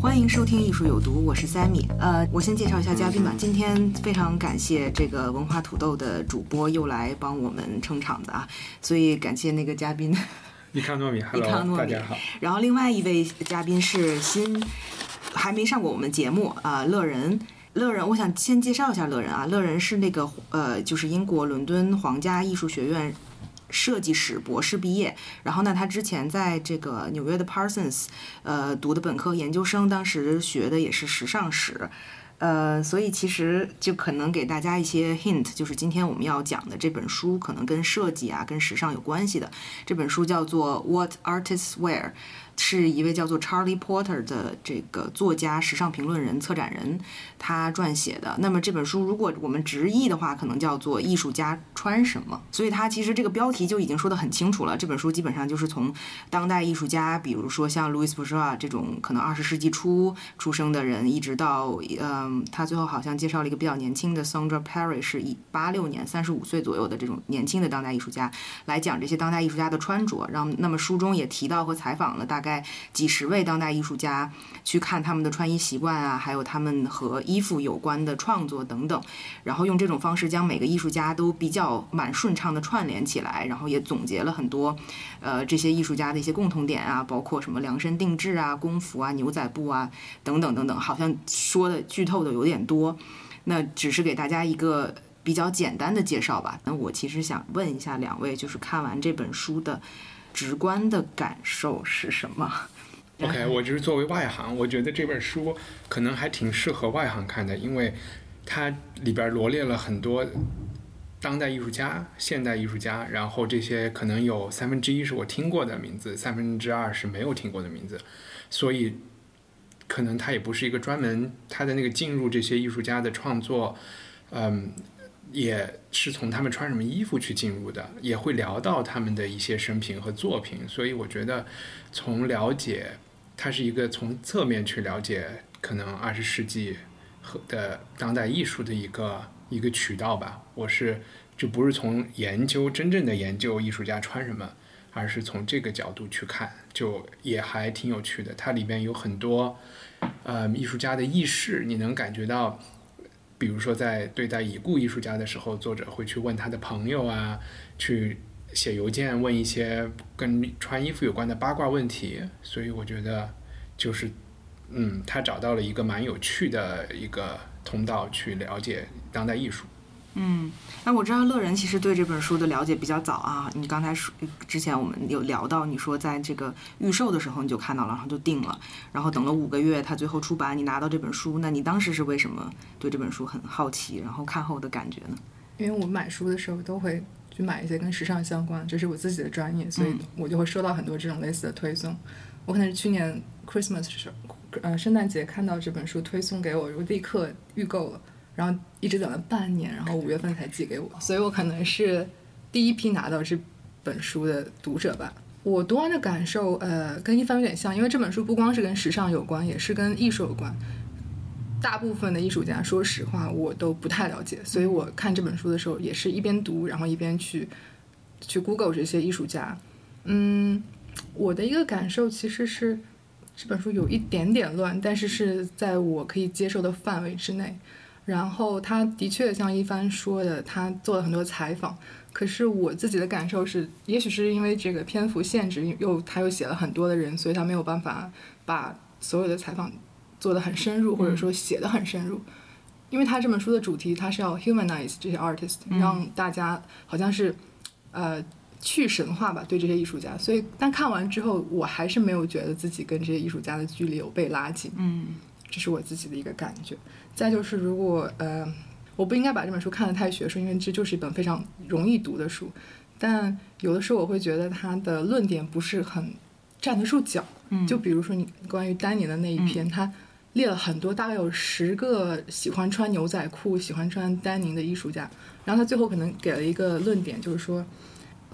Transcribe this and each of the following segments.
欢迎收听《艺术有毒》，我是 Sammy。呃，我先介绍一下嘉宾吧。今天非常感谢这个文化土豆的主播又来帮我们撑场子啊，所以感谢那个嘉宾。伊康糯米伊康，Hello，糯米大家好。然后另外一位嘉宾是新，还没上过我们节目啊、乐人。乐人，我想先介绍一下乐人啊。乐人是那个呃，就是英国伦敦皇家艺术学院设计史博士毕业。然后呢，他之前在这个纽约的 Parsons 呃读的本科研究生，当时学的也是时尚史。呃，所以其实就可能给大家一些 hint，就是今天我们要讲的这本书可能跟设计啊、跟时尚有关系的。这本书叫做《What Artists Wear》，是一位叫做 Charlie Porter 的这个作家、时尚评论人、策展人他撰写的。那么这本书如果我们直译的话，可能叫做《艺术家穿什么》。所以它其实这个标题就已经说得很清楚了。这本书基本上就是从当代艺术家，比如说像 Louis Bourgeois 这种可能二十世纪初出生的人，一直到嗯，他最后好像介绍了一个比较年轻的 Sandra Perry，是一八六年三十五岁左右的这种年轻的当代艺术家，来讲这些当代艺术家的穿着。然后，那么书中也提到和采访了大概在几十位当代艺术家，去看他们的穿衣习惯啊，还有他们和衣服有关的创作等等。然后用这种方式将每个艺术家都比较蛮顺畅的串联起来，然后也总结了很多，呃，这些艺术家的一些共同点啊，包括什么量身定制啊、工服啊、牛仔布啊等等等等，好像说的剧透的有点多，那只是给大家一个比较简单的介绍吧。那我其实想问一下两位，就是看完这本书的直观的感受是什么？OK，我就是作为外行，我觉得这本书可能还挺适合外行看的，因为它里边罗列了很多当代艺术家、现代艺术家，然后这些可能有三分之一是我听过的名字，三分之二是没有听过的名字，所以可能它也不是一个专门他的那个进入这些艺术家的创作，嗯。也是从他们穿什么衣服去进入的，也会聊到他们的一些生平和作品，所以我觉得从了解，它是一个从侧面去了解可能二十世纪和的当代艺术的一个一个渠道吧。我是就不是从研究真正的研究艺术家穿什么，而是从这个角度去看，就也还挺有趣的。它里面有很多呃艺术家的意识，你能感觉到。比如说，在对待已故艺术家的时候，作者会去问他的朋友啊，去写邮件问一些跟穿衣服有关的八卦问题。所以我觉得，就是，嗯，他找到了一个蛮有趣的一个通道去了解当代艺术。嗯，那我知道乐人其实对这本书的了解比较早啊。你刚才说之前我们有聊到，你说在这个预售的时候你就看到了，然后就定了，然后等了五个月，他最后出版，你拿到这本书，那你当时是为什么对这本书很好奇？然后看后的感觉呢？因为我买书的时候都会去买一些跟时尚相关，这是我自己的专业，所以我就会收到很多这种类似的推送。我可能是去年 Christmas 时候，呃，圣诞节看到这本书推送给我，我立刻预购了。然后一直等了半年，然后五月份才寄给我，所以我可能是第一批拿到这本书的读者吧。我读完的感受，呃，跟一帆有点像，因为这本书不光是跟时尚有关，也是跟艺术有关。大部分的艺术家，说实话，我都不太了解，所以我看这本书的时候，也是一边读，然后一边去去 Google 这些艺术家。嗯，我的一个感受其实是这本书有一点点乱，但是是在我可以接受的范围之内。然后他的确像一帆说的，他做了很多采访。可是我自己的感受是，也许是因为这个篇幅限制，又他又写了很多的人，所以他没有办法把所有的采访做得很深入，或者说写得很深入。因为他这本书的主题，他是要 humanize 这些 artist，让大家好像是呃去神话吧，对这些艺术家。所以，但看完之后，我还是没有觉得自己跟这些艺术家的距离有被拉近。嗯，这是我自己的一个感觉。再就是，如果呃，我不应该把这本书看得太学术，因为这就是一本非常容易读的书。但有的时候我会觉得他的论点不是很站得住脚。嗯就比如说你关于丹尼的那一篇，他列了很多，大概有十个喜欢穿牛仔裤、喜欢穿丹宁的艺术家，然后他最后可能给了一个论点，就是说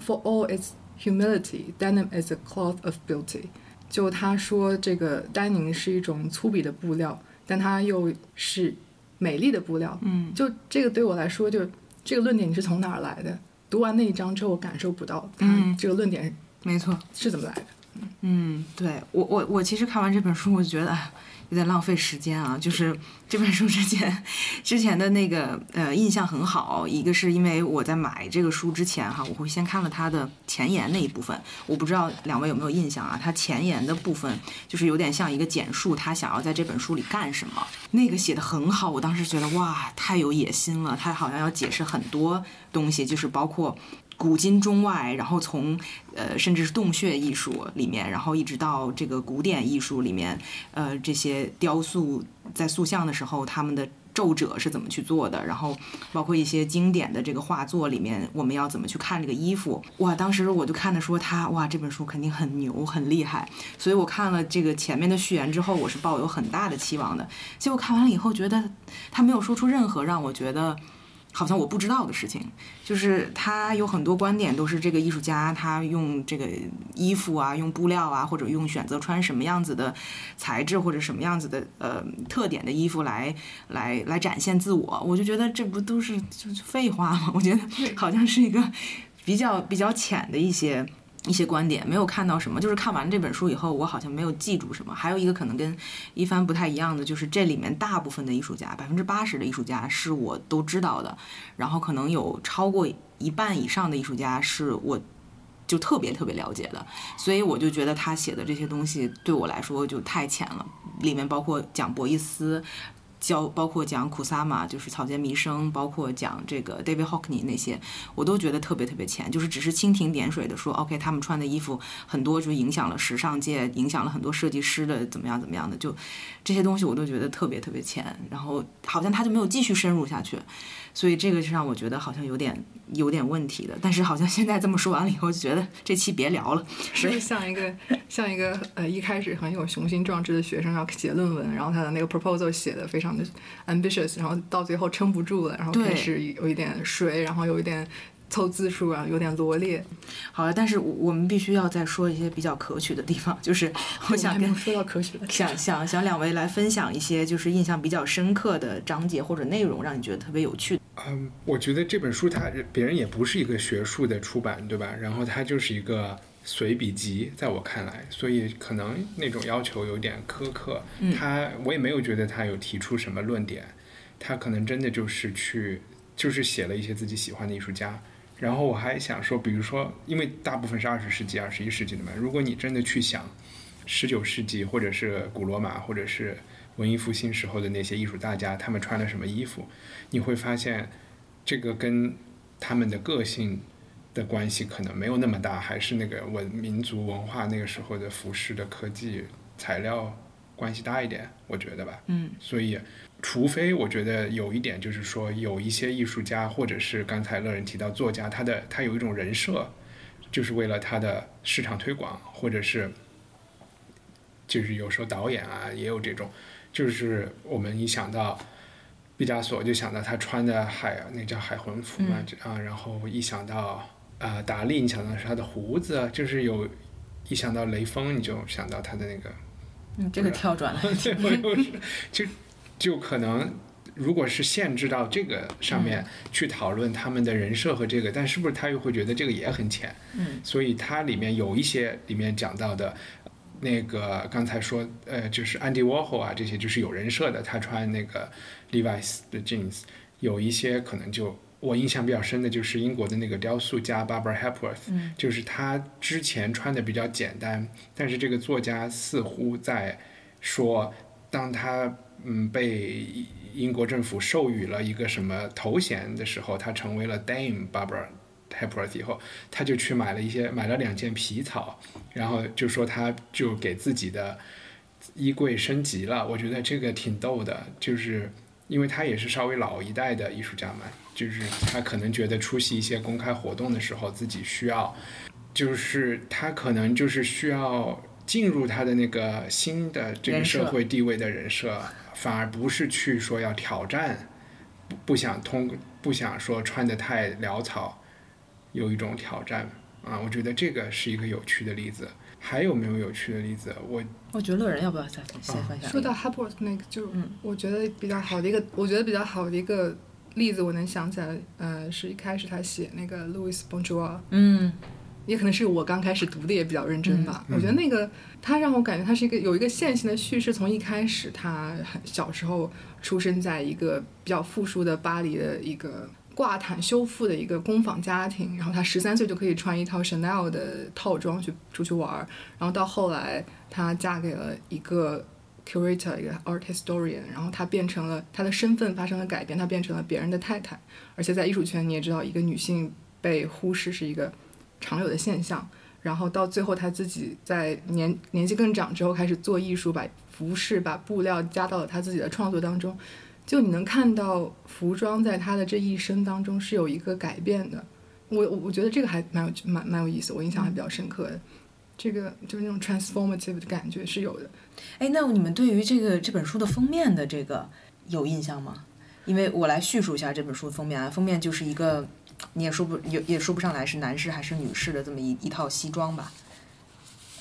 ，For all its humility, denim is a cloth of beauty。就他说这个丹宁是一种粗鄙的布料，但它又是美丽的布料。嗯就这个对我来说，就这个论点你是从哪儿来的？读完那一章之后，我感受不到他嗯这个论点没错。是怎么来的。嗯，对我我我其实看完这本书，我就觉得哎有点浪费时间啊。就是这本书之前之前的那个呃印象很好，一个是因为我在买这个书之前哈，我会先看了它的前言那一部分。我不知道两位有没有印象啊？它前言的部分就是有点像一个简述，他想要在这本书里干什么。那个写的很好，我当时觉得哇，太有野心了。他好像要解释很多东西，就是包括。古今中外，然后从呃甚至是洞穴艺术里面，然后一直到这个古典艺术里面，呃这些雕塑在塑像的时候，他们的皱褶是怎么去做的，然后包括一些经典的这个画作里面，我们要怎么去看这个衣服？哇，当时我就看的说他哇这本书肯定很牛很厉害，所以我看了这个前面的序言之后，我是抱有很大的期望的。结果看完了以后，觉得他没有说出任何让我觉得。好像我不知道的事情，就是他有很多观点都是这个艺术家他用这个衣服啊，用布料啊，或者用选择穿什么样子的材质或者什么样子的呃特点的衣服来来来展现自我，我就觉得这不都是就是废话吗？我觉得好像是一个比较比较浅的一些。一些观点没有看到什么，就是看完这本书以后，我好像没有记住什么。还有一个可能跟一帆不太一样的，就是这里面大部分的艺术家，百分之八十的艺术家是我都知道的，然后可能有超过一半以上的艺术家是我就特别特别了解的，所以我就觉得他写的这些东西对我来说就太浅了，里面包括讲博伊斯。教包括讲库萨玛，就是草间弥生，包括讲这个 David Hockney 那些，我都觉得特别特别浅，就是只是蜻蜓点水的说，OK，他们穿的衣服很多就影响了时尚界，影响了很多设计师的怎么样怎么样的，就这些东西我都觉得特别特别浅，然后好像他就没有继续深入下去，所以这个是让我觉得好像有点有点问题的。但是好像现在这么说完了以后，就觉得这期别聊了，是不是像一个 像一个呃一开始很有雄心壮志的学生要写论文，然后他的那个 proposal 写的非常的 ambitious，然后到最后撑不住了，然后开始有一点水，然后有一点凑字数啊，有点罗列。好了，但是我我们必须要再说一些比较可取的地方，就是 我想跟说到可取的，想想想两位来分享一些就是印象比较深刻的章节或者内容，让你觉得特别有趣。嗯，我觉得这本书它别人也不是一个学术的出版，对吧？然后它就是一个随笔集，在我看来，所以可能那种要求有点苛刻。他我也没有觉得他有提出什么论点，他可能真的就是去就是写了一些自己喜欢的艺术家。然后我还想说，比如说，因为大部分是二十世纪、二十一世纪的嘛，如果你真的去想十九世纪或者是古罗马或者是文艺复兴时候的那些艺术大家，他们穿了什么衣服，你会发现这个跟他们的个性的关系可能没有那么大，还是那个文民族文化那个时候的服饰的科技材料关系大一点，我觉得吧。嗯，所以，除非我觉得有一点就是说，有一些艺术家或者是刚才乐人提到作家，他的他有一种人设，就是为了他的市场推广，或者是就是有时候导演啊也有这种，就是我们一想到毕加索就想到他穿的海那叫海魂服嘛，这啊，然后一想到啊、达利，你想到是他的胡子，就是有一想到雷锋，你就想到他的那个嗯，这个跳转了。对，我又是就就可能，如果是限制到这个上面去讨论他们的人设和这个，但是不是他又会觉得这个也很浅？嗯，所以它里面有一些里面讲到的。那个刚才说，呃，就是 Andy Warhol 啊，这些就是有人设的，他穿那个 Levi's 的 jeans，有一些可能就我印象比较深的就是英国的那个雕塑家 Barbara Hepworth，、嗯就是他之前穿的比较简单，但是这个作家似乎在说，当他嗯被英国政府授予了一个什么头衔的时候，他成为了 Dame Barbara Hepworth 以后，他就去买了一些买了两件皮草，然后就说他就给自己的衣柜升级了。我觉得这个挺逗的，就是因为他也是稍微老一代的艺术家嘛，就是他可能觉得出席一些公开活动的时候，自己需要，就是他可能就是需要进入他的那个新的这个社会地位的人设，反而不是去说要挑战，不不想通不想说穿的太潦草，有一种挑战啊，我觉得这个是一个有趣的例子。还有没有有趣的例子？我我觉得乐人要不要再先分享一下？说到 Hubble 那个，就嗯我觉得比较好的一个，我觉得比较好的一个例子，我能想起来，呃，是一开始他写那个 Louis Bonjour，嗯。也可能是我刚开始读的也比较认真吧。嗯。我觉得那个他让我感觉他是一个有一个线性的叙事，从一开始他很小时候出生在一个比较富庶的巴黎的一个挂毯修复的一个工坊家庭，然后他十三岁就可以穿一套 Chanel 的套装去出去玩儿，然后到后来她嫁给了一个 curator 一个 art historian，然后她变成了她的身份发生了改变，她变成了别人的太太，而且在艺术圈你也知道，一个女性被忽视是一个常有的现象。然后到最后，她自己在年年纪更长之后开始做艺术，把服饰、把布料加到了她自己的创作当中。就你能看到服装在她的这一生当中是有一个改变的。我我我觉得这个还蛮有蛮蛮有意思，我印象还比较深刻的。这个就是那种 transformative 的感觉是有的。哎，那你们对于这个这本书的封面的这个有印象吗？因为我来叙述一下这本书的封面啊，封面就是一个你也说不也也说不上来是男士还是女士的这么一一套西装吧，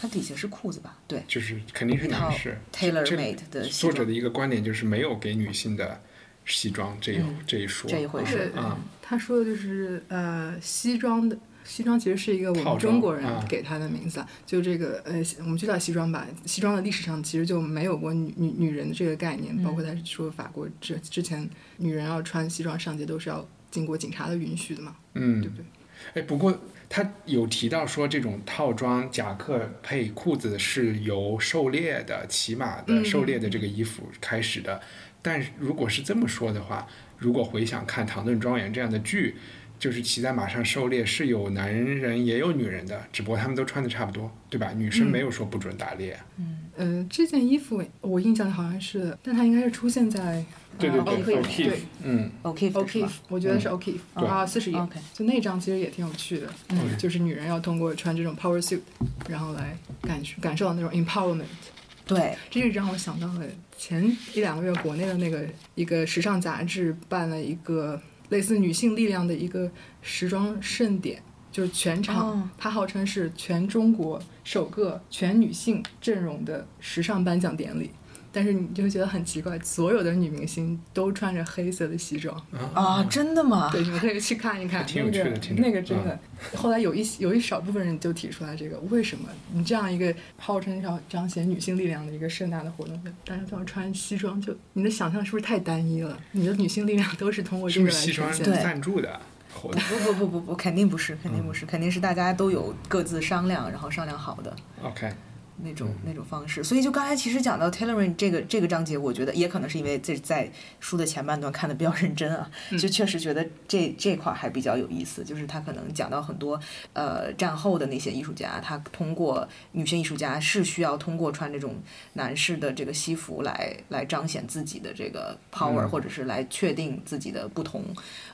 它底下是裤子吧？对就是肯定是男士。Tailor Made 的作者的一个观点就是没有给女性的西装这一、嗯这一说，这一回啊是对，啊，他说的就是呃，西装的西装其实是一个我们中国人啊给他的名字啊，就这个呃，我们就叫西装吧。西装的历史上其实就没有过女女女人的这个概念，包括他说法国之之前女人要穿西装上街都是要经过警察的允许的嘛，嗯对不对？哎，不过他有提到说，这种套装夹克配裤子是由狩猎的、骑马的、嗯狩猎的这个衣服开始的。但是如果是这么说的话，如果回想看《唐顿庄园》这样的剧，就是骑在马上狩猎是有男人也有女人的，只不过他们都穿的差不多，对吧？女生嗯。没有说不准打猎。呃，这件衣服我印象里好像是，但它应该是出现在对对对对嗯，，OK 是 O'Keeffe，我觉得是 O'Keeffe 啊，四十一 OK，就那张其实也挺有趣的，嗯。就是女人要通过穿这种 power suit，然后来感感受到那种 empowerment。对，这就让我想到了前一两个月国内的那个一个时尚杂志办了一个类似女性力量的一个时装盛典，就是全场，哦它号称是全中国首个全女性阵容的时尚颁奖典礼。但是你就会觉得很奇怪，所有的女明星都穿着黑色的西装，啊，真的吗？对，你们可以去看一看，挺有趣那个那个真的。后来有一有一少部分人就提出来这个，为什么你这样一个号称要彰显女性力量的一个盛大的活动，大家都要穿西装，就你的想象是不是太单一了？你的女性力量都是通过是这个来不是西装呈现。赞助的活动不不不不不，肯定不是，肯定不是，肯定是大家都有各自商量，然后商量好的。？OK，那种那种方式，所以就刚才其实讲到 tailoring 这个这个章节，我觉得也可能是因为这在书的前半段看的比较认真啊，就确实觉得这这块儿还比较有意思，就是他可能讲到很多呃战后的那些艺术家，他通过女性艺术家是需要通过穿这种男士的这个西服来来彰显自己的这个 power，、嗯或者是来确定自己的不同，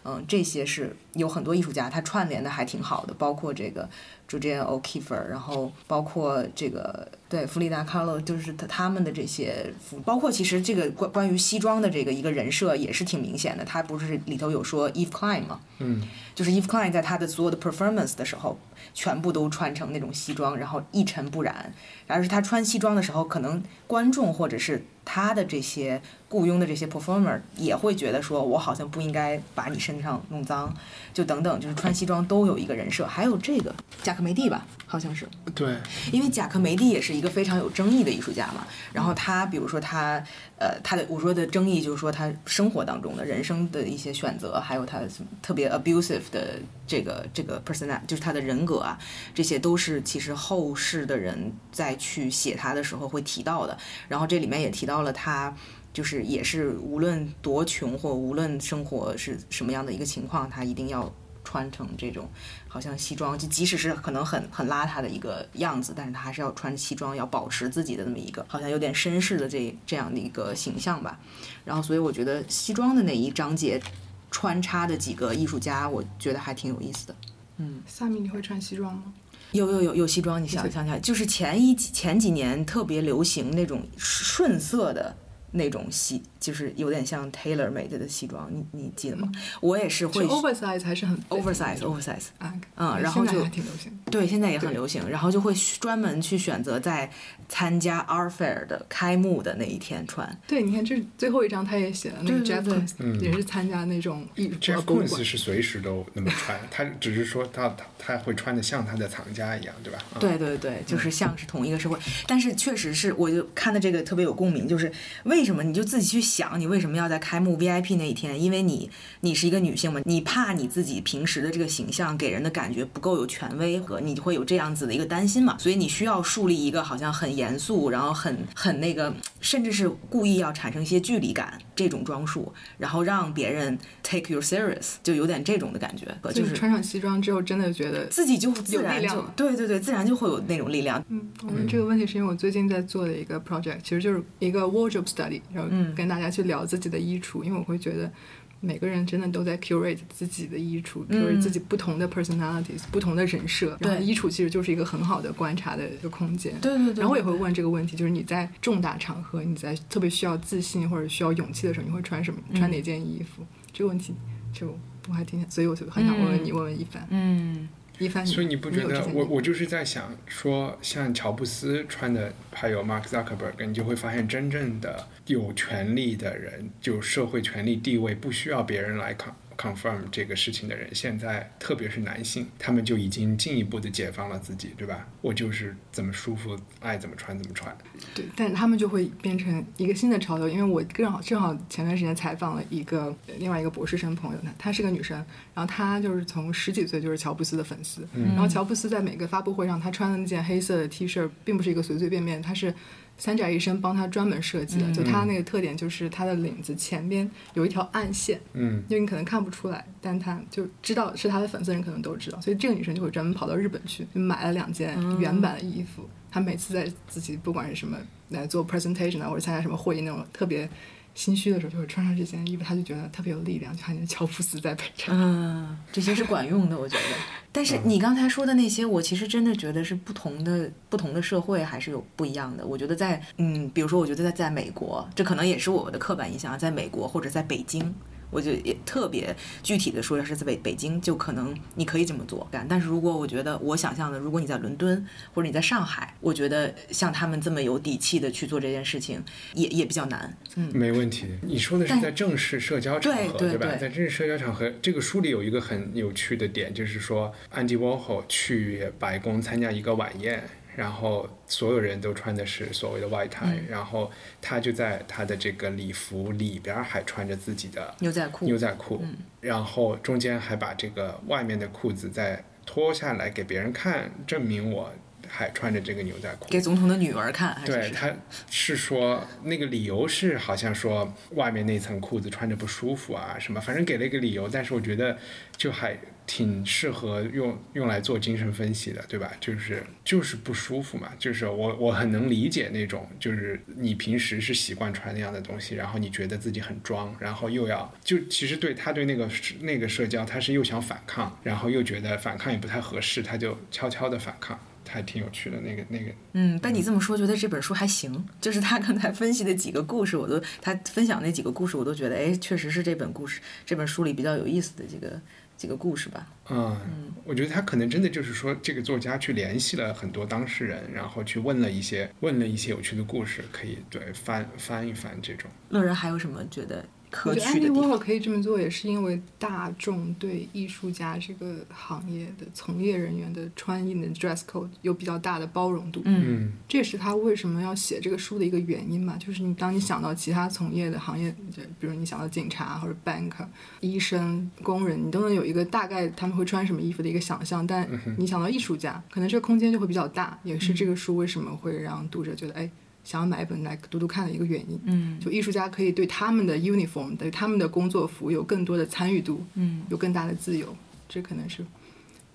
嗯，这些是有很多艺术家他串联的还挺好的，包括这个 Julian O'Keeffe，然后包括这个对弗里达·卡洛，就是他他们的这些服，包括其实这个关关于西装的这个一个人设也是挺明显的，他不是里头有说 Eve Klein 吗？嗯，就是 Eve Klein 在他的所有的 performance 的时候，全部都穿成那种西装，然后一尘不染。而是他穿西装的时候，可能观众或者是他的这些雇佣的这些 performer 也会觉得说，我好像不应该把你身上弄脏，就等等，就是穿西装都有一个人设。还有这个贾克梅蒂吧，好像是，对，因为贾克梅蒂也是一个非常有争议的艺术家嘛。然后他，比如说他，呃，他的我说的争议就是说他生活当中的人生的一些选择，还有他特别 abusive 的这个这个 personal，就是他的人格啊，这些都是其实后世的人在去写他的时候会提到的。然后这里面也提到了他。就是也是无论多穷或无论生活是什么样的一个情况，他一定要穿成这种好像西装，就即使是可能很很邋遢的一个样子，但是他还是要穿西装，要保持自己的那么一个好像有点绅士的这这样的一个形象吧。然后，所以我觉得西装的那一章节穿插的几个艺术家，我觉得还挺有意思的。嗯萨米，你会穿西装吗？有有有有西装，你想想起来，就是前一前几年特别流行那种顺色的那种西，就是有点像 tailor made 的西装，你你记得吗？我也是会 oversize 还是很 oversize oversize 啊，嗯，然后就现在还挺流行。对，现在也很流行，然后就会专门去选择在参加 Art Fair 的开幕的那一天穿。对，你看这最后一张他也写了，那个 Jeff 对 Koons 也是参加那种艺术 Jeff 博物 Koons。是随时都那么穿，他只是说他他他会穿的像他的藏家一样，对吧？啊对对对，就是像是同一个社会，但是确实是，我就看的这个特别有共鸣，就是为什么你就自己去想，你为什么要在开幕 VIP 那一天？因为你你是一个女性嘛，你怕你自己平时的这个形象给人的感觉不够有权威和你会有这样子的一个担心嘛，所以你需要树立一个好像很严肃，然后很很那个，甚至是故意要产生一些距离感这种装束，然后让别人 take you serious，就有点这种的感觉，就就是是穿上西装之后，真的觉得自己就自然就有力量对对对，自然就会有那种力量。嗯，我们这个问题是因为我最近在做的一个 project，其实就是一个 wardrobe study，然后嗯跟大家去聊自己的衣橱，因为我会觉得每个人真的都在 curate 自己的衣橱、嗯 c u r a t e 自己不同的 personalities、不同的人设，然后对衣橱其实就是一个很好的观察的一个空间。对对对然后我也会问这个问题，就是你在重大场合，你在特别需要自信或者需要勇气的时候，你会穿什么？穿哪件衣服？这个问题就我还挺，所以我就很想问问你，问问一凡。嗯。所以你不觉得我我就是在想说，像乔布斯穿的，还有 Mark Zuckerberg，你就会发现真正的有权利的人，就社会权利地位不需要别人来 con confirm 这个事情的人，现在特别是男性，他们就已经进一步的解放了自己，对吧？我就是怎么舒服，爱怎么穿怎么穿。对，但他们就会变成一个新的潮流，因为我正好正好前段时间采访了一个另外一个博士生朋友，她她是个女生，然后她就是从十几岁就是乔布斯的粉丝，然后乔布斯在每个发布会上，他穿的那件黑色的 T 恤并不是一个随随便便，他是三宅一生帮他专门设计的，就他那个特点就是他的领子前边有一条暗线，嗯，就你可能看不出来，但他就知道是他的粉丝人可能都知道，所以这个女生就会专门跑到日本去，就买了两件原版的衣服。她每次在自己不管是什么来做 presentation 啊，或者参加什么会议那种特别心虚的时候，就会穿上这件衣服，他就觉得特别有力量，就感觉乔布斯在陪着。嗯，这些是管用的，我觉得。但是你刚才说的那些，我其实真的觉得是不同的不同的社会还是有不一样的。我觉得在嗯，比如说，我觉得在在美国，这可能也是我的刻板印象，在美国或者在北京。我就也特别具体的说，要是在北北京，就可能你可以这么做干。但是如果我觉得我想象的，如果你在伦敦或者你在上海，我觉得像他们这么有底气的去做这件事情，也也比较难。嗯，没问题。你说的是在正式社交场合，吧？对对对在正式社交场合，这个书里有一个很有趣的点，就是说安迪沃霍去白宫参加一个晚宴，然后所有人都穿的是所谓的外台，嗯。然后他就在他的这个礼服里边儿还穿着自己的牛仔裤。牛仔裤，然后中间还把这个外面的裤子再脱下来给别人看，证明我还穿着这个牛仔裤。给总统的女儿看，对，他是说那个理由是好像说外面那层裤子穿着不舒服啊什么，反正给了一个理由，但是我觉得就还挺适合用用来做精神分析的，对吧？就是就是不舒服嘛，就是我我很能理解那种，就是你平时是习惯穿那样的东西，然后你觉得自己很装，然后又要就其实对他对那个那个社交，他是又想反抗，然后又觉得反抗也不太合适，他就悄悄的反抗。还挺有趣的那个那个嗯，被你这么说，觉得这本书还行。就是他刚才分析的几个故事，我都他分享那几个故事，我都觉得，哎，确实是这本故事这本书里比较有意思的几个几个故事吧。嗯，我觉得他可能真的就是说，这个作家去联系了很多当事人，然后去问了一些问了一些有趣的故事，可以对翻翻一翻这种。乐人还有什么觉得可我觉得取的地方？安迪沃霍可以这么做，也是因为大众对艺术家这个行业的从业人员的穿衣的 dress code 有比较大的包容度。嗯嗯这也是他为什么要写这个书的一个原因嘛，就是你当你想到其他从业的行业，就比如你想到警察或者 bank、医生、工人，你都能有一个大概他们会穿什么衣服的一个想象。但你想到艺术家，可能这个空间就会比较大，也是这个书为什么会让读者觉得哎想要买一本来读读看的一个原因。嗯就艺术家可以对他们的 uniform、对他们的工作服有更多的参与度，嗯有更大的自由。这可能是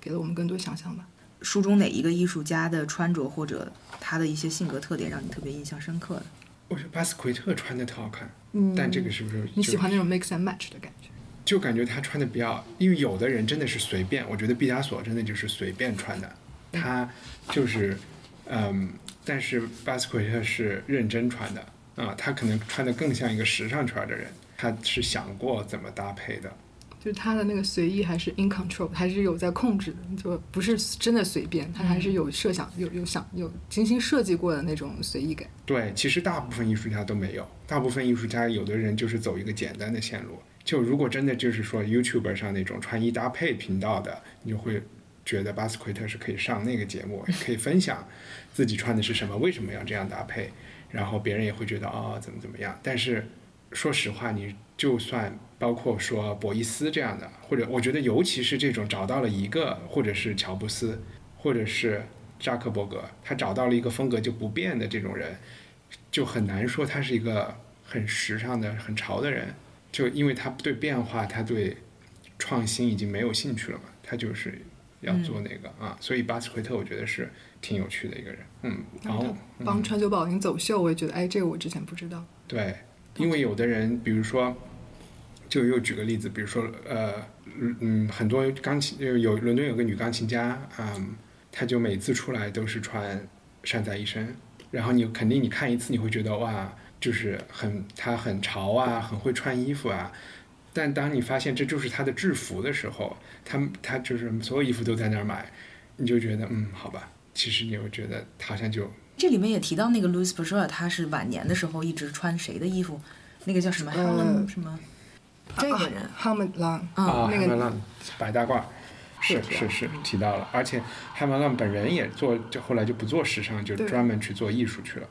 给了我们更多想象吧。书中哪一个艺术家的穿着或者他的一些性格特点让你特别印象深刻的？我觉得巴斯奎特穿的特好看，嗯但这个是不是就你喜欢那种 mix and match 的感觉？就感觉他穿的比较，因为有的人真的是随便，我觉得毕加索真的就是随便穿的，他就是，嗯，但是巴斯奎特是认真穿的啊，他可能穿的更像一个时尚圈的人，他是想过怎么搭配的，就是他的那个随意还是 in control，还是有在控制的，就不是真的随便，他还是有设想、有有想、有精心设计过的那种随意感。对，其实大部分艺术家都没有，大部分艺术家有的人就是走一个简单的线路。就如果真的就是说 YouTube 上那种穿衣搭配频道的，你就会觉得巴斯奎特是可以上那个节目，可以分享自己穿的是什么，为什么要这样搭配，然后别人也会觉得哦、怎么怎么样。但是说实话，你就算包括说博伊斯这样的，或者我觉得尤其是这种找到了一个，或者是乔布斯，或者是扎克伯格，他找到了一个风格就不变的这种人，就很难说他是一个很时尚的、很潮的人。就因为他对变化，他对创新已经没有兴趣了嘛，他就是要做那个、啊，所以巴斯奎特我觉得是挺有趣的一个人，嗯，然后帮川久保玲走秀，我也觉得，哎，这个我之前不知道。对，因为有的人，比如说，就又举个例子，比如说，呃，嗯，很多钢琴有有伦敦有个女钢琴家，嗯，她就每次出来都是穿山寨一身，然后你肯定你看一次你会觉得哇，就是很她很潮啊，很会穿衣服啊。但当你发现这就是他的制服的时候，他他就是所有衣服都在那儿买，你就觉得嗯，好吧，其实你会觉得他好像就这里面也提到那个 Louis Bourgeois，他是晚年的时候一直穿谁的衣服？那个叫什么呃 Helen 什么？这个人哈曼朗，啊，那个汉曼浪白大褂，是是是是提到了，而且汉曼浪本人也做，就后来就不做时尚，就专门去做艺术去了。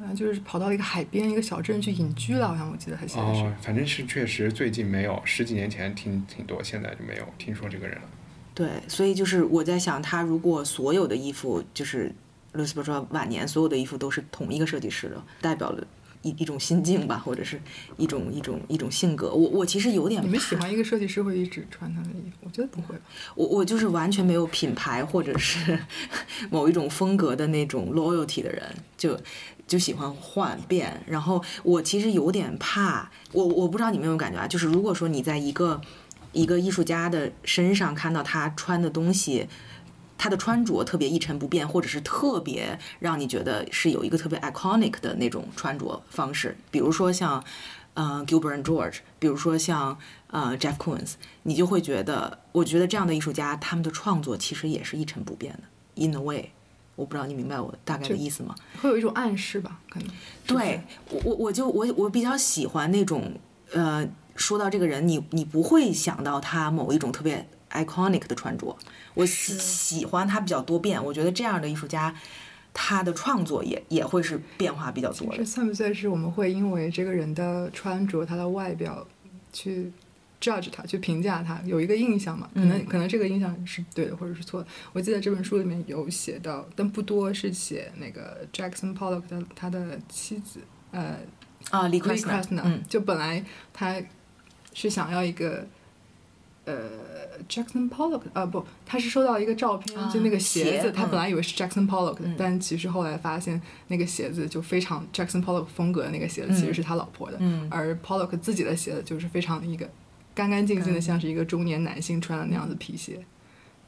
啊，就是跑到一个海边一个小镇去隐居了，好像我记得他写的是。哦，反正是确实最近没有，十几年前听挺多，现在就没有听说这个人了。对，所以就是我在想，他如果所有的衣服就是 Louis Bourgeois 晚年所有的衣服都是同一个设计师的，代表了一一种心境吧，或者是一种一种一种性格。我我其实有点你们喜欢一个设计师会一直穿他的衣服？我觉得不会吧。我我就是完全没有品牌或者是某一种风格的那种 loyalty 的人，就就喜欢换变。然后我其实有点怕，我我不知道你们有没有感觉啊，就是如果说你在一个一个艺术家的身上看到他穿的东西。他的穿着特别一成不变，或者是特别让你觉得是有一个特别 iconic 的那种穿着方式，比如说像，呃，Gilbert and George，比如说像呃 Jeff Koons，你就会觉得，我觉得这样的艺术家他们的创作其实也是一成不变的，in a way，我不知道你明白我大概的意思吗？会有一种暗示吧，可能。对我我我就我我比较喜欢那种呃，说到这个人，你你不会想到他某一种特别 iconic 的穿着，我喜喜欢他比较多变，我觉得这样的艺术家。他的创作也也会是变化比较多这的，算不算是我们会因为这个人的穿着、他的外表去 judge 他、去评价他，有一个印象嘛？可能、嗯可能这个印象是对的，或者是错的。我记得这本书里面有写到，但不多，是写那个 Jackson Pollock 的他的妻子，呃啊，李 Lee Krasner，Krasner，、嗯就本来他是想要一个。呃，Jackson Pollock 啊不，他是收到一个照片，啊就那个鞋子，他本来以为是 Jackson Pollock 的，嗯但其实后来发现那个鞋子就非常 Jackson Pollock 风格的那个鞋子其实是他老婆的，嗯而 Pollock 自己的鞋子就是非常一个干干净净的，嗯像是一个中年男性穿的那样子皮鞋。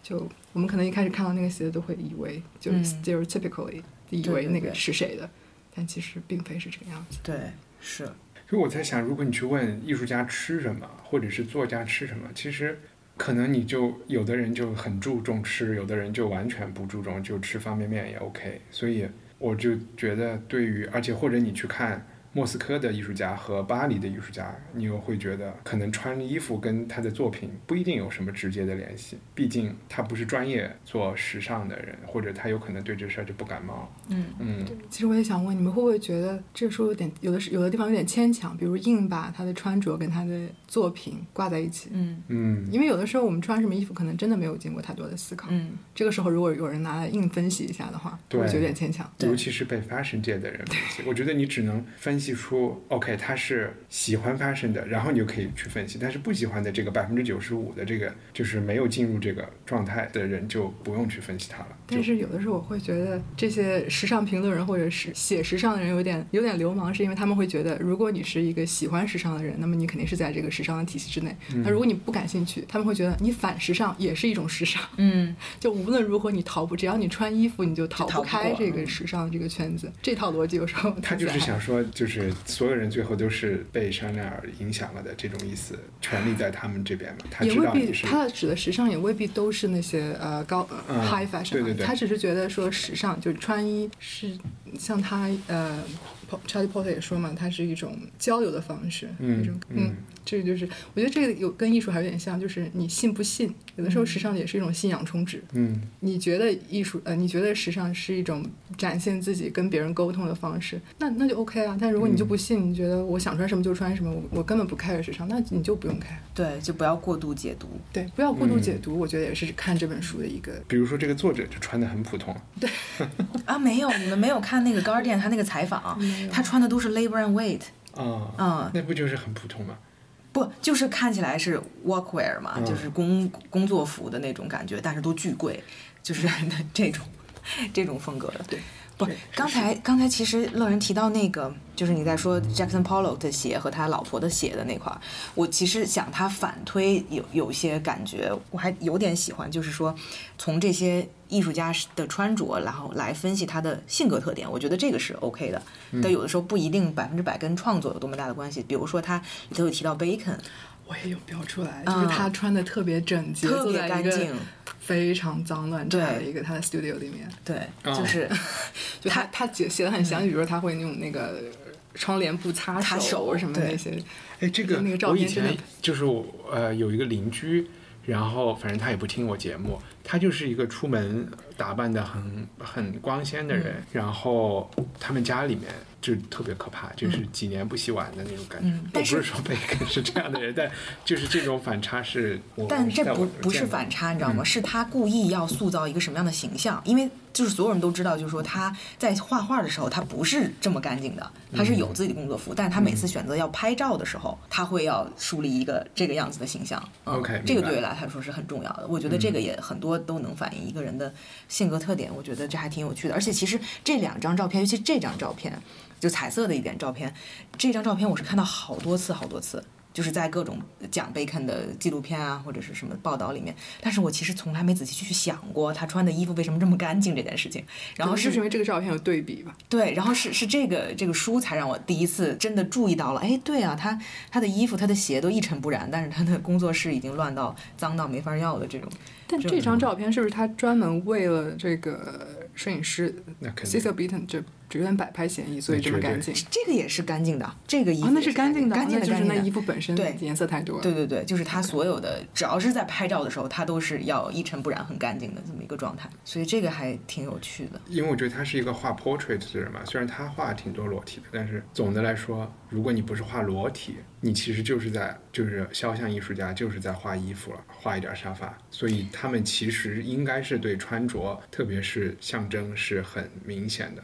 就我们可能一开始看到那个鞋子都会以为就是嗯 stereotypically 以为那个是谁的，但其实并非是这个样子。对，是，所以我在想，如果你去问艺术家吃什么，或者是作家吃什么，其实可能你就有的人就很注重吃，有的人就完全不注重，就吃方便面也 OK。所以我就觉得，对于而且或者你去看莫斯科的艺术家和巴黎的艺术家，你又会觉得可能穿衣服跟他的作品不一定有什么直接的联系，毕竟他不是专业做时尚的人，或者他有可能对这事儿就不感冒。嗯嗯，其实我也想问，你们会不会觉得这个书有点有的是有的地方有点牵强，比如硬把他的穿着跟他的作品挂在一起？嗯嗯，因为有的时候我们穿什么衣服，可能真的没有经过太多的思考。嗯，这个时候如果有人拿来硬分析一下的话，对我觉得有点牵强。对尤其是被 fashion 界的人分析，我觉得你只能分析出，OK，他是喜欢 fashion 的，然后你就可以去分析。但是不喜欢的这个百分之九十五的这个，就是没有进入这个状态的人，就不用去分析他了。但是有的时候我会觉得这些时尚评论人或者是写时尚的人有点有点流氓，是因为他们会觉得，如果你是一个喜欢时尚的人，那么你肯定是在这个时尚的体系之内。那如果你不感兴趣，他们会觉得你反时尚也是一种时尚。嗯，就无论如何你逃不，只要你穿衣服，你就逃不开这个时尚这个圈子。这套逻辑有时候他就是想说，就是所有人最后都是被香奈儿影响了的这种意思，权力在他们这边嘛。他也未必他指的时尚也未必都是那些呃高、呃嗯 high fashion，对对对他只是觉得说时尚就是穿衣是像他呃 Charlie Porter 也说嘛，它是一种交流的方式，嗯一种嗯这个就是我觉得这个有跟艺术还有点像，就是你信不信，有的时候时尚也是一种信仰充值。嗯你觉得艺术呃，你觉得时尚是一种展现自己、跟别人沟通的方式，那那就 OK 啊。但如果你就不信，你觉得我想穿什么就穿什么，我我根本不 care 时尚，那你就不用 care。对，就不要过度解读。对，不要过度嗯解读，我觉得也是看这本书的一个。比如说这个作者就穿的很普通，对 啊，没有，你们没有看那个 Guardian 他那个采访，他穿的都是 Labor and Weight，啊，嗯那不就是很普通吗？不就是看起来是 workwear 嘛，嗯就是工工作服的那种感觉，但是都巨贵，就是 这种这种风格的。对，不刚才刚才其实乐人提到那个，就是你在说 Jackson Pollock 的鞋和他老婆的鞋的那块儿，我其实想他反推有有些感觉，我还有点喜欢，就是说从这些艺术家的穿着，然后来分析他的性格特点，我觉得这个是 OK 的。但有的时候不一定百分之百跟创作有多么大的关系，比如说他里头有提到 Bacon，我也有标出来，就是嗯他穿的特别整洁，特别干净非常脏乱差的对。一个他的 studio 里面，对，哦。就是 就他他写写的很详细，比如说他会用那个窗帘布擦擦手什么对那些，哎，这个那个照我以片真的前就是我呃有一个邻居，然后反正他也不听我节目，他就是一个出门打扮的很很光鲜的嗯人，然后他们家里面就特别可怕，就是几年不洗碗的那种感觉。我不是说贝克是这样的人，但就是这种反差是我，但这不不是反差，你知道吗？嗯是他故意要塑造一个什么样的形象？因为就是所有人都知道，就是说他在画画的时候，他不是这么干净的，他是有自己的工作服，但是他每次选择要拍照的时候，他会要树立一个这个样子的形象。嗯 OK，这个对于来说是很重要的。我觉得这个也很多都能反映一个人的性格特点，我觉得这还挺有趣的。而且其实这两张照片，尤其这张照片，就彩色的一点照片，这张照片我是看到好多次好多次。就是在各种讲贝肯的纪录片啊，或者是什么报道里面，但是我其实从来没仔细去想过他穿的衣服为什么这么干净这件事情。然后是因为这个照片有对比吧。对，然后是是这个这个书才让我第一次真的注意到了，哎，对啊，他他的衣服、他的鞋都一尘不染，但是他的工作室已经乱到脏到没法要的这种。但这张照片是不是他专门为了这个摄影师那肯定 Cecil Beaton 就只有点摆拍嫌疑，所以这么干净？这个也是干净的，这个衣服、啊，那是干净的，干净的，就是那衣服本身对颜色太多了。对对对，就是他所有的，只要是在拍照的时候，他都是要一尘不染、很干净的这么一个状态，所以这个还挺有趣的。因为我觉得他是一个画 portrait 的人嘛，虽然他画挺多裸体的，但是总的来说，如果你不是画裸体，你其实就是在就是肖像艺术家就是在画衣服了，画一点沙发，所以他们其实应该是对穿着，特别是象征是很明显的。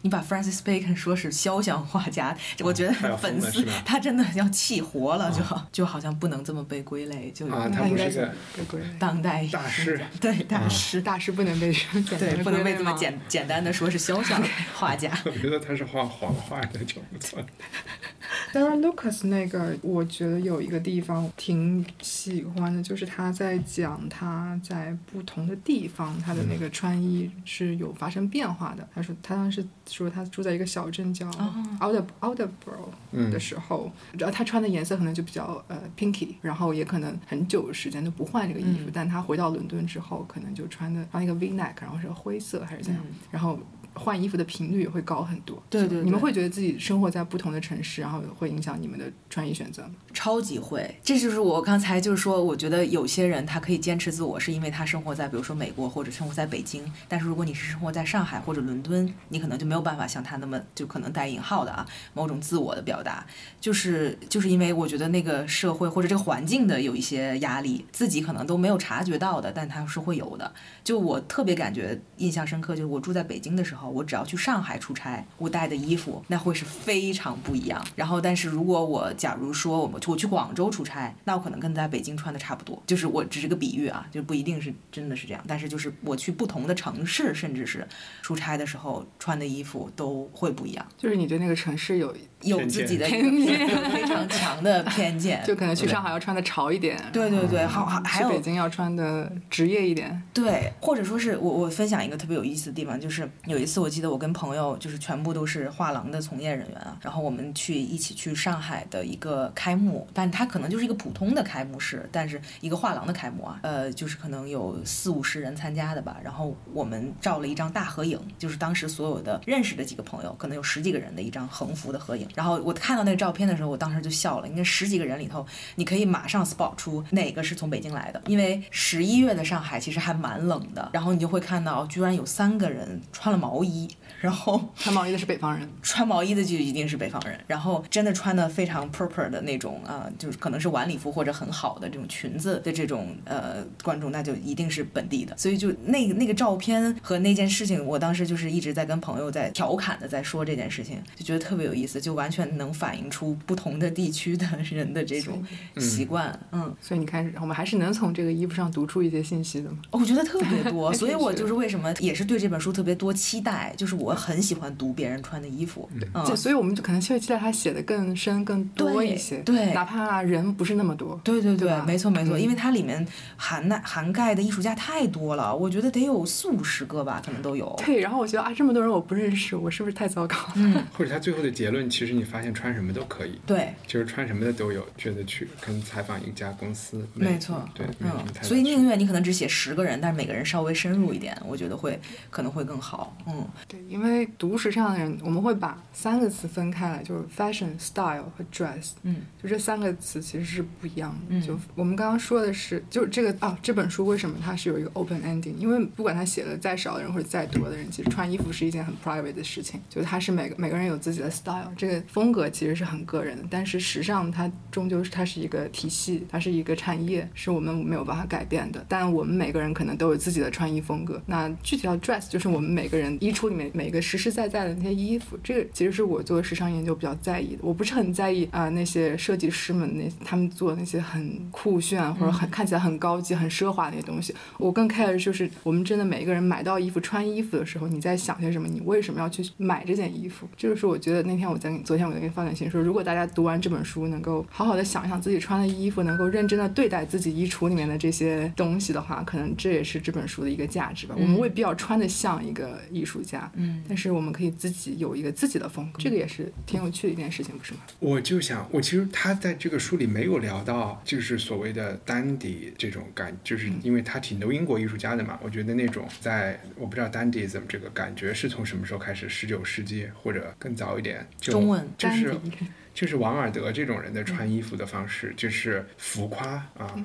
你你把 Francis Bacon 说是肖像画家，我觉得粉丝他真的要气活了，就就好像不能这么被归类，就啊那应该他不是一个被归类。当代大师啊对大师，大师不能被对，不能被这么简简单的说是肖像 画家。我觉得他是画黄画的就不错。Sarah Lucas 那个，我觉得有一个地方挺喜欢的，就是他在讲他在不同的地方，他的那个穿衣是有发生变化的。他说他当时说他住在一个小镇叫嗯。的时候，然后他穿的颜色可能就比较呃 pinky，然后也可能很久时间都不换这个衣服，但他回到伦敦之后，可能就穿的穿一个 V neck，然后是灰色还是怎样，然后。换衣服的频率也会高很多。对对对你们会觉得自己生活在不同的城市，然后会影响你们的穿衣选择吗？超级会，这就是我刚才就是说，我觉得有些人他可以坚持自我，是因为他生活在比如说美国或者生活在北京。但是如果你是生活在上海或者伦敦，你可能就没有办法像他那么就可能带引号的啊某种自我的表达，就是就是因为我觉得那个社会或者这个环境的有一些压力，自己可能都没有察觉到的，但它是会有的。就我特别感觉印象深刻，就是我住在北京的时候，我只要去上海出差，我带的衣服那会是非常不一样。然后，但是如果我假如说我们我去广州出差，那我可能跟在北京穿的差不多。就是我只是个比喻啊，就不一定是真的是这样。但是就是我去不同的城市，甚至是出差的时候穿的衣服都会不一样。就是你对那个城市有有自己的一偏见个非常 强的偏见，就可能去上海要穿的潮一点，对对对，好还还有北京要穿的职业一点。对，或者说是我我分享一个特别有意思的地方，就是有一次我记得我跟朋友就是全部都是画廊的从业人员啊，然后我们去一起去上海的一个开幕，但它可能就是一个普通的开幕式，但是一个画廊的开幕啊，呃，就是可能有四五十人参加的吧，然后我们照了一张大合影，就是当时所有的认识的几个朋友，可能有十几个人的一张横幅的合影，然后我看到那个照片的时候，我当时就笑了，因为十几个人里头，你可以马上 spot 出哪个是从北京来的，因为十一月的上海其实还蛮冷的，然后你就会看到居然有三个人穿了毛衣，然后 穿毛衣的是北方人，穿毛衣的就一定是北方人，然后真的穿的非常 proper 的那种啊、就是可能是晚礼服或者很好的这种裙子的这种呃观众，那就一定是本地的。所以就那个那个照片和那件事情，我当时就是一直在跟朋友在调侃的在说这件事情，就觉得特别有意思，就完全能反映出不同的地区的人的这种习惯。嗯，所以你看，我们还是能从这个衣服上读出一些信息的嘛。我觉得特别多，所以我就是为什么也是对这本书特别多期待，就是我很喜欢读别人穿的衣服。嗯，这所以我们就可能会期待他写的更深、更多一些，对哪怕人不是那么多。对对对，吧没错没错，嗯因为它里面涵盖涵盖的艺术家太多了，我觉得得有四五十个吧，可能都有。对，然后我觉得啊，这么多人我不认识，我是不是太糟糕了？嗯，或者他最后的结论，其实你发现穿什么都可以，对，就是穿什么的都有，觉得去跟采访一家公司，没错，对，嗯，所以宁愿你可能只写十个人，但是每个人稍微深入一点，我觉得会可能会更好。嗯，对，因为读时尚的人，我们会把三个词分开来，就是 fashion、style 和 dress。嗯，就这三个词其实是不一样的。嗯就我们刚刚说的是，就是这个啊，这本书为什么它是有一个 open ending？因为不管他写的再少的人或者再多的人，其实穿衣服是一件很 private 的事情。就是它是每个每个人有自己的 style，这个风格其实是很个人的。但是时尚它终究是它是一个体系，它是一个产业，是我们没有办法改变的。但我们每个人可能都有自己的穿衣风格。那具体到 dress，就是我们每个人衣橱里面每个实实在在的那些衣服，这个其实是我做时尚研究比较在意的。我不是很在意啊、那些设计师们那他们做那些很酷炫或者很、看起来很高级、很奢华的那些东西。我更 care 的就是我们真的每一个人买到衣服、穿衣服的时候，你在想些什么？你为什么要去买这件衣服？这就是我觉得那天我在昨天我在跟你发短信说，如果大家读完这本书，能够好好的想一想自己穿的衣服，能够认真的对待自己衣橱里面的这些东西的话，可能这也是这本书的一个价值吧。我们未必要穿的像一个艺术家，嗯但是我们可以自己有一个自己的风格，这个也是挺有趣的一件事情，不是吗？我就想，我其实他在这个书里没有聊到，就是所谓的丹迪这种感，就是因为他挺多英国艺术家的嘛。我觉得那种在我不知道丹迪怎么这个感觉是从什么时候开始，十九世纪或者更早一点，就中文就是就是王尔德这种人的穿衣服的方式，就是浮夸啊。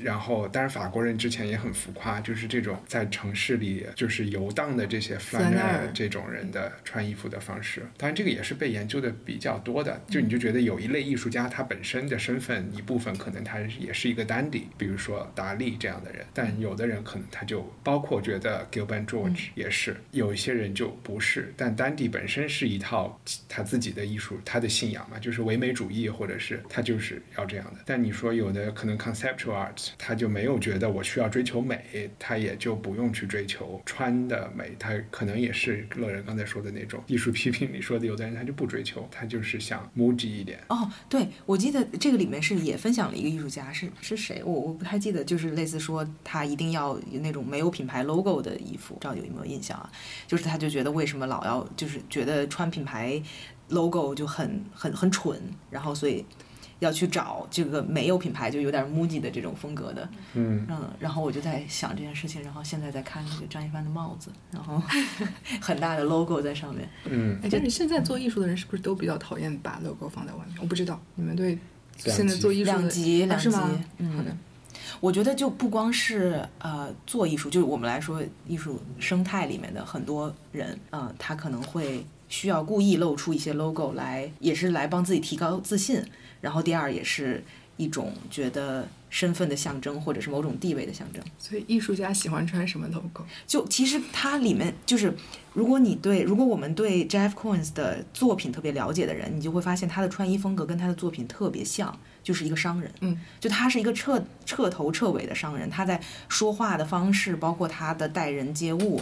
然后，当然法国人之前也很浮夸，就是这种在城市里就是游荡的这些 f l a n e 尔 r 这种人的穿衣服的方式。当然，这个也是被研究的比较多的。就你就觉得有一类艺术家，他本身的身份一部分可能他也是一个 dandy，比如说达利这样的人。但有的人可能他就包括觉得 Gilbert George 也是，有一些人就不是。但 dandy 本身是一套他自己的艺术，他的信仰嘛，就是唯美主义，或者是他就是要这样的。但你说有的可能 conceptual art，他就没有觉得我需要追求美，他也就不用去追求穿的美，他可能也是乐人刚才说的那种艺术批评里说的，有的人他就不追求，他就是想 muji 一点。哦，对，我记得这个里面是也分享了一个艺术家，是是谁？我我不太记得，就是类似说他一定要那种没有品牌 logo 的衣服，不知道有没有印象啊？就是他就觉得为什么老要就是觉得穿品牌 logo 就很很很蠢，然后所以要去找这个没有品牌就有点 MUJI 的这种风格的，嗯，嗯，然后我就在想这件事情，然后现在在看那个张一帆的帽子，然后 很大的 logo 在上面。嗯，哎，但是现在做艺术的人是不是都比较讨厌把 logo 放在外面？我不知道，你们对现在做艺术的两极两啊是吗极？嗯好的，我觉得就不光是呃做艺术，就是我们来说艺术生态里面的很多人，呃，他可能会需要故意露出一些 logo 来，也是来帮自己提高自信。然后第二也是一种觉得身份的象征，或者是某种地位的象征。所以艺术家喜欢穿什么 logo？就其实它里面就是，如果你对，如果我们对 Jeff Koons 的作品特别了解的人，你就会发现他的穿衣风格跟他的作品特别像，就是一个商人。嗯，就他是一个彻彻头彻尾的商人，他在说话的方式，包括他的待人接物，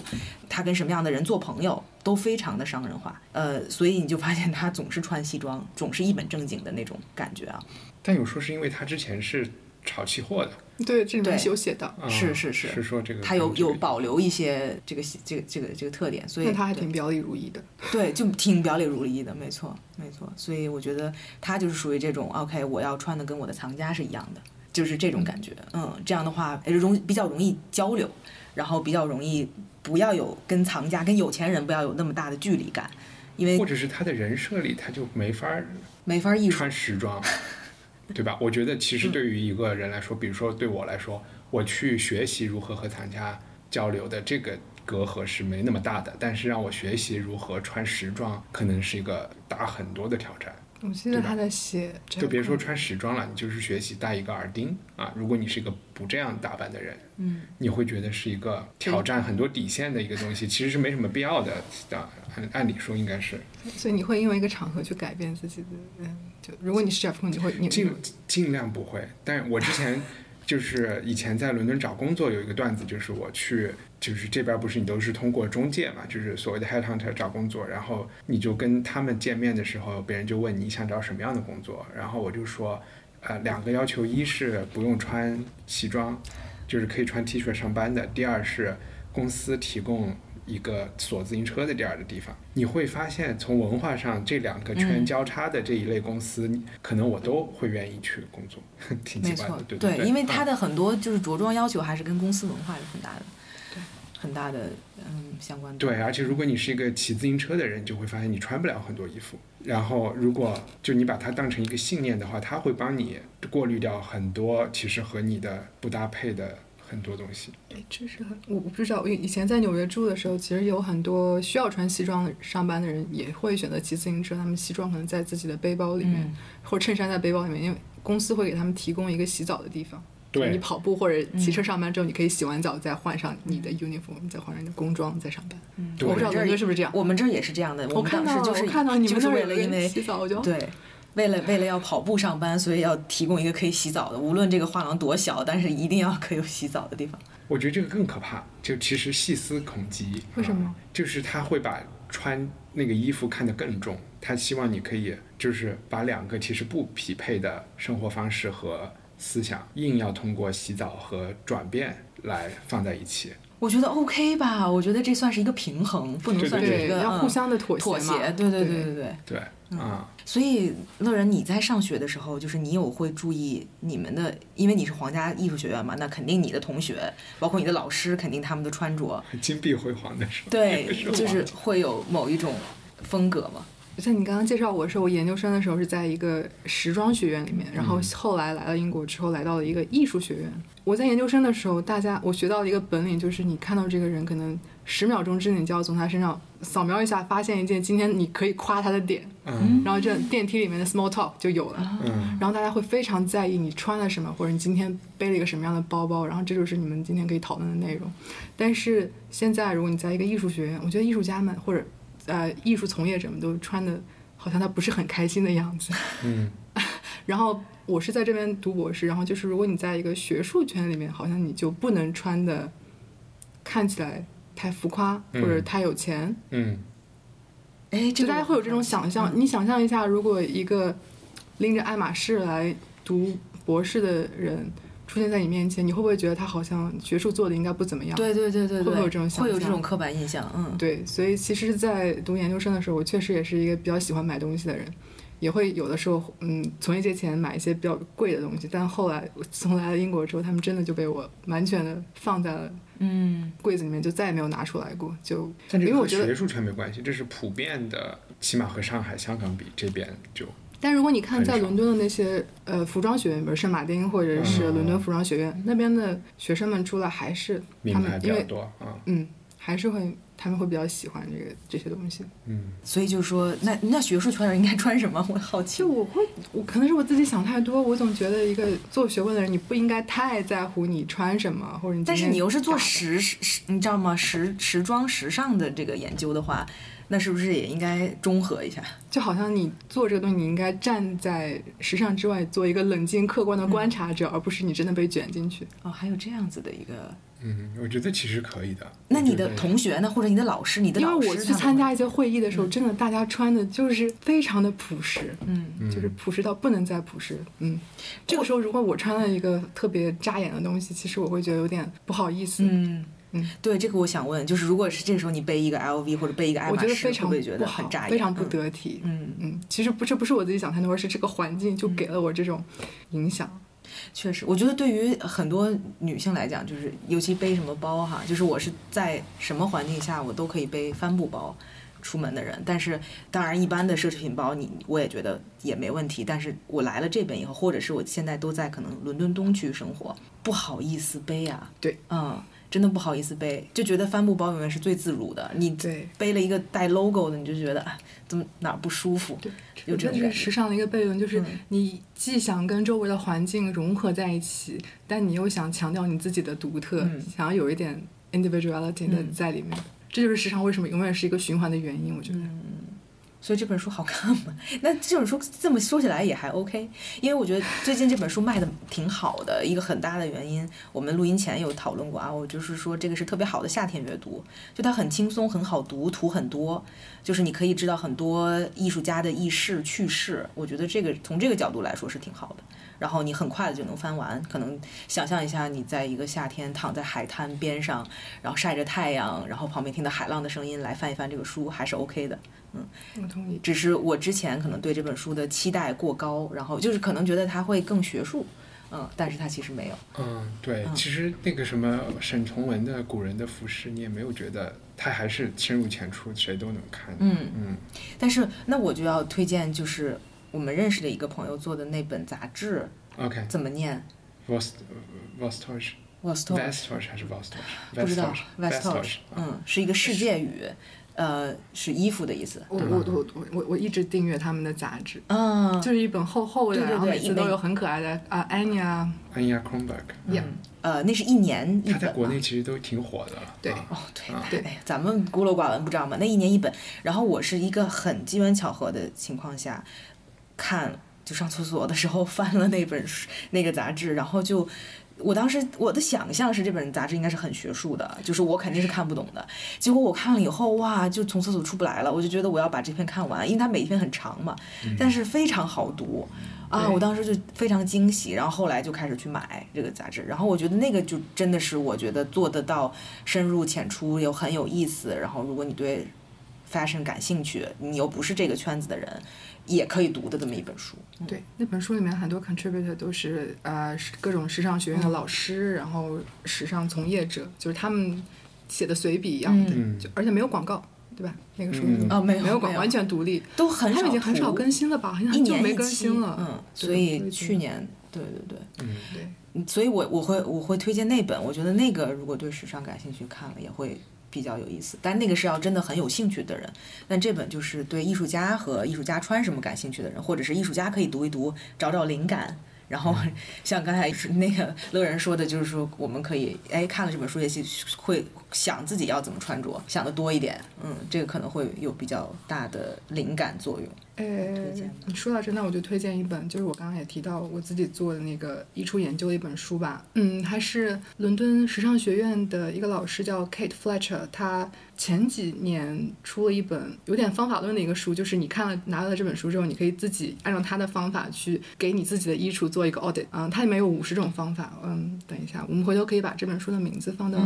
他跟什么样的人做朋友，都非常的商人化。呃，所以你就发现他总是穿西装，总是一本正经的那种感觉啊。但有说是因为他之前是炒期货的，对，这里面有写的。啊是是是是说这个他有有保留一些这个这个这个这个特点，所以那他还挺表里如一的。对，就挺表里如一的，没错，没错。所以我觉得他就是属于这种，OK，我要穿的跟我的藏家是一样的，就是这种感觉。嗯，这样的话也容比较容易交流，然后比较容易不要有跟藏家、跟有钱人不要有那么大的距离感，因为或者是他的人设里他就没法儿没法艺术穿时装，对吧？我觉得其实对于一个人来说，比如说对我来说，我去学习如何和藏家交流的这个隔阂是没那么大的，但是让我学习如何穿时装，可能是一个大很多的挑战。我记得他在写，就别说穿时装了，你就是学习戴一个耳钉啊。如果你是一个不这样打扮的人，嗯，你会觉得是一个挑战很多底线的一个东西，其实是没什么必要的。啊，按按理说应该是所以你会因为一个场合去改变自己的，嗯，就如果你是 Jeff 你会你尽尽量不会。但我之前就是以前在伦敦找工作有一个段子，就是我去就是这边不是你都是通过中介嘛，就是所谓的 headhunter 找工作，然后你就跟他们见面的时候，别人就问你想找什么样的工作，然后我就说，呃，两个要求，一是不用穿西装，就是可以穿 T 恤上班的；第二是公司提供一个锁自行车的这样的地方。你会发现，从文化上这两个圈嗯交叉的这一类公司，可能我都会愿意去工作，挺奇怪的，，对对，因为他嗯的很多就是着装要求还是跟公司文化有很大的，对，很大的嗯相关的。对，而且如果你是一个骑自行车的人，就会发现你穿不了很多衣服。然后，如果就你把它当成一个信念的话，它会帮你过滤掉很多其实和你的不搭配的很多东西。哎，这是很我我不知道，我以前在纽约住的时候，其实有很多需要穿西装上班的人也会选择骑自行车，他们西装可能在自己的背包里面，嗯或者衬衫在背包里面，因为公司会给他们提供一个洗澡的地方。对你跑步或者骑车上班之后，你可以洗完澡再换上你的 uniform，再换上你的工装再上班。对我不知道伦敦是不是这样。我们这儿也是这样的，我看到就是我看到你们就是为了因为洗澡，我就对，为了为了要跑步上班，所以要提供一个可以洗澡的，无论这个画廊多小，但是一定要可以有洗澡的地方。我觉得这个更可怕，就其实细思恐极。为什么啊就是他会把穿那个衣服看得更重，他希望你可以就是把两个其实不匹配的生活方式和思想，硬要通过洗澡和转变来放在一起。我觉得 OK 吧，我觉得这算是一个平衡，不能算是一个要互嗯相的妥协妥协。对对对对对对。对，嗯。啊、所以乐人，你在上学的时候，就是你有会注意你们的，因为你是皇家艺术学院嘛，那肯定你的同学，包括你的老师，肯定他们的穿着，金碧辉煌的时候，对，就是会有某一种风格嘛。像你刚刚介绍我的时候，我研究生的时候是在一个时装学院里面，然后后来来了英国之后，来到了一个艺术学院。我在研究生的时候，大家我学到了一个本领，就是你看到这个人，可能十秒钟之内你就要从他身上扫描一下，发现一件今天你可以夸他的点，嗯然后这电梯里面的 small talk 就有了。嗯，然后大家会非常在意你穿了什么，或者你今天背了一个什么样的包包，然后这就是你们今天可以讨论的内容。但是现在，如果你在一个艺术学院，我觉得艺术家们或者呃艺术从业者们都穿的好像他不是很开心的样子。嗯，然后我是在这边读博士，然后就是如果你在一个学术圈里面，好像你就不能穿的看起来太浮夸或者嗯太有钱。嗯，哎，这就大家会有这种想象。你想象一下，如果一个拎着爱马仕来读博士的人出现在你面前，你会不会觉得他好像学术做的应该不怎么样？对对对对对，会不会有这种想会有这种刻板印象？嗯，对，所以其实，在读研究生的时候，我确实也是一个比较喜欢买东西的人。也会有的时候，嗯，存一些钱买一些比较贵的东西，但后来我从来了英国之后，他们真的就被我完全的放在了嗯，柜子里面，就再也没有拿出来过。就但这因为我觉得，学术圈没关系，这是普遍的，起码和上海、香港比，这边就但如果你看在伦敦的那些呃服装学院，比如圣马丁或者是嗯伦敦服装学院、那边的学生们出来，还是名牌比他们因为较多啊。嗯，还是会他们会比较喜欢这个这些东西。嗯，所以就说那那学术圈的人应该穿什么？我好奇就。我会，我可能是我自己想太多，我总觉得一个做学问的人，你不应该太在乎你穿什么，或者你但是你又是做时时，你知道吗？时时装时尚的这个研究的话，那是不是也应该中和一下？就好像你做这个东西，你应该站在时尚之外，做一个冷静客观的观察者，而不是你真的被卷进去。哦，还有这样子的一个。嗯，我觉得其实可以的。那你的同学呢，或者你的老师，你的因为老师我去参加一些会议的时候，真的大家穿的就是非常的朴实，嗯，就是朴实到不能再朴实。嗯，这个时候如果我穿了一个特别扎眼的东西，其实我会觉得有点不好意思。嗯嗯，对，这个我想问，就是如果是这时候你背一个 LV 或者背一个爱我马仕，觉得非常会不会觉得很扎眼？非常不嗯得体。嗯，嗯，其实不是不是我自己想太多，而是这个环境就给了我这种影响。确实，我觉得对于很多女性来讲，就是尤其背什么包哈，就是我是在什么环境下我都可以背帆布包出门的人。但是当然，一般的奢侈品包你我也觉得也没问题。但是我来了这边以后，或者是我现在都在可能伦敦东区生活，不好意思背啊。对，嗯。真的不好意思背，就觉得帆布包永远是最自如的。你背了一个带 logo 的，你就觉得啊，怎么哪儿不舒服？对，有这这种感觉。是时尚的一个悖论，就是嗯你既想跟周围的环境融合在一起，但你又想强调你自己的独特，嗯想要有一点 individuality 的嗯在里面。这就是时尚为什么永远是一个循环的原因，我觉得。所以这本书好看吗？那这本书这么说起来也还 OK，因为我觉得最近这本书卖的挺好的，一个很大的原因，我们录音前有讨论过啊，我就是说这个是特别好的夏天阅读，就它很轻松，很好读，图很多，就是你可以知道很多艺术家的轶事趣事，我觉得这个从这个角度来说是挺好的。然后你很快的就能翻完，可能想象一下你在一个夏天躺在海滩边上，然后晒着太阳，然后旁边听到海浪的声音来翻一翻这个书，还是 OK 的。嗯我同意。只是我之前可能对这本书的期待过高，然后就是可能觉得它会更学术，嗯，但是它其实没有。嗯，对，其实那个什么沈从文的《古人的服饰》，你也没有觉得他还是深入浅出，谁都能看。嗯嗯但是那我就要推荐，就是我们认识的一个朋友做的那本杂志，，OK，怎么念？Vost Vostosh？Vostok Vestosh 还是 Vostosh？不知道 Vestosh，Vostok，嗯，是一个世界语，呃，是衣服的意思。我我我我我我一直订阅他们的杂志，嗯，就是一本厚厚的，对对对然后每次一本。都有很可爱的啊安妮啊，Anya Kronberg，呀呃，那是一年一他在国内其实都挺火的。了。对。啊哦，对啊。对，哎呀咱们孤陋寡闻不知道吗？那一年一本，然后我是一个很机缘巧合的情况下看，就上厕所的时候翻了那本书那个杂志，然后就。我当时我的想象是这本杂志应该是很学术的，就是我肯定是看不懂的。结果我看了以后，哇，就从厕所出不来了。我就觉得我要把这篇看完，因为它每一篇很长嘛，但是非常好读啊！我当时就非常惊喜，然后后来就开始去买这个杂志。然后我觉得那个就真的是我觉得做得到深入浅出，又很有意思。然后如果你对 fashion 感兴趣，你又不是这个圈子的人，也可以读的这么一本书。对，那本书里面很多 contributor 都是呃是各种时尚学院的老师，然后时尚从业者，就是他们写的随笔一样的，嗯。就而且没有广告，对吧？那个书嗯。哦没有没有广，告完全独立，都很少他们已经很少更新了吧？好像一很久没更新了，嗯，所以去年，对对对。嗯，对。嗯所以我我会我会推荐那本，我觉得那个如果对时尚感兴趣，看了也会比较有意思。但那个是要真的很有兴趣的人，但这本就是对艺术家和艺术家穿什么感兴趣的人，或者是艺术家可以读一读，找找灵感。然后 像刚才那个乐人说的，就是说我们可以哎看了这本书也许会想自己要怎么穿着，想的多一点，嗯，这个可能会有比较大的灵感作用。呃荐，你说到这，那我就推荐一本，就是我刚刚也提到我自己做的那个衣橱研究的一本书吧。嗯，它是伦敦时尚学院的一个老师叫 Kate Fletcher，他前几年出了一本有点方法论的一个书，就是你看了拿到了这本书之后，你可以自己按照他的方法去给你自己的衣橱做一个 audit。嗯，它里面有五十种方法。嗯，等一下，我们回头可以把这本书的名字放到、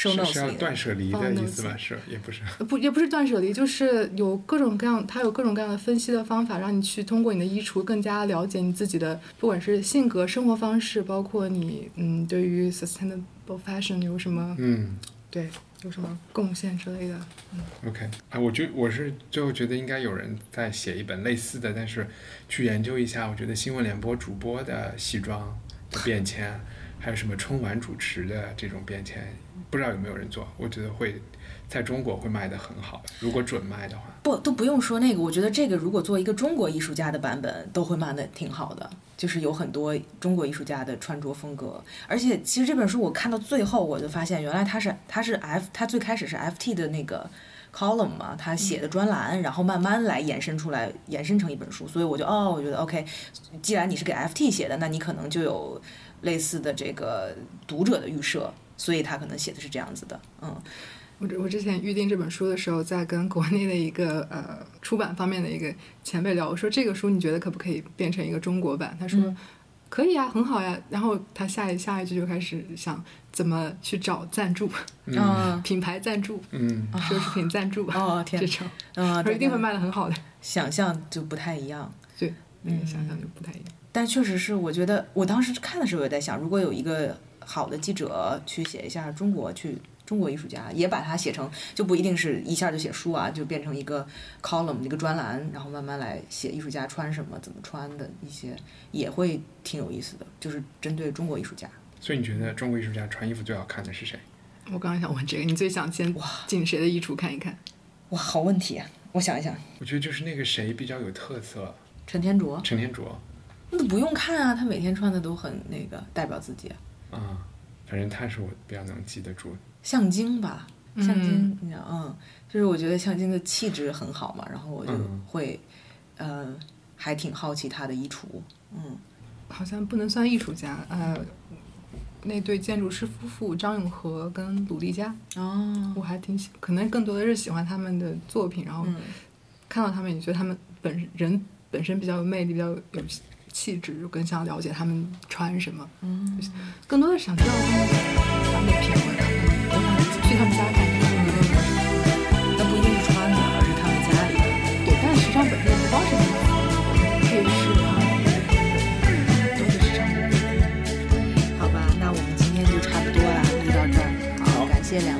收 notes 是要断舍离的意思吧？是也不是？不，也不是断舍离，就是有各种各样，它有各种各样的分析的方法，让你去通过你的衣橱更加了解你自己的，不管是性格、生活方式，包括你嗯对于 sustainable fashion 有什么嗯对有什么贡献之类的。嗯，OK 啊，我觉我是最后觉得应该有人在写一本类似的，但是去研究一下，我觉得新闻联播主播的西装的变迁，还有什么春晚主持的这种变迁，不知道有没有人做？我觉得会在中国会卖得很好，如果准卖的话。不都不用说那个，我觉得这个如果做一个中国艺术家的版本，都会卖的挺好的。就是有很多中国艺术家的穿着风格，而且其实这本书我看到最后，我就发现原来他是他是 F，他最开始是 FT 的那个 column 嘛，他写的专栏，然后慢慢来延伸出来，延伸成一本书。所以我就哦，我觉得 OK，既然你是给 FT 写的，那你可能就有类似的这个读者的预设，所以他可能写的是这样子的，嗯。我我之前预定这本书的时候，在跟国内的一个呃出版方面的一个前辈聊，我说这个书你觉得可不可以变成一个中国版？他说、嗯可以啊，很好呀。然后他下一下一句就开始想怎么去找赞助，嗯 品牌赞助、嗯，奢侈品赞助，哦天这种，嗯，他一定会卖的很好的。想象就不太一样。对，那个想象就不太一样。但确实是，我觉得我当时看的时候也在想，如果有一个好的记者去写一下中国，去中国艺术家，也把它写成，就不一定是一下就写书啊，就变成一个 column 一个专栏，然后慢慢来写艺术家穿什么、怎么穿的一些，也会挺有意思的，就是针对中国艺术家。所以你觉得中国艺术家穿衣服最好看的是谁？我刚刚想问这个，你最想先哇进谁的衣橱看一看？哇，好问题啊！我想一想，我觉得就是那个谁比较有特色，陈天卓，陈天卓。那都不用看啊，他每天穿的都很那个代表自己啊，啊、反正他是我比较能记得住。向京吧，嗯。向京，你知道，嗯，就是我觉得向京的气质很好嘛，然后我就嗯。会，呃，还挺好奇他的衣橱，嗯，好像不能算艺术家，呃，那对建筑师夫妇张永和跟鲁丽佳，哦，我还挺喜，可能更多的是喜欢他们的作品，然后嗯。看到他们也觉得他们本人本身比较有魅力，比较有气质，就更想了解他们穿什么，嗯，更多的想知道他们他们的品味，我想去他们家看看。那不一定是穿的，而是他们家里的，对，但是时尚本身不光是衣服，配饰啊，都是时尚的。好吧，那我们今天就差不多了，录到这儿，好，好。感谢两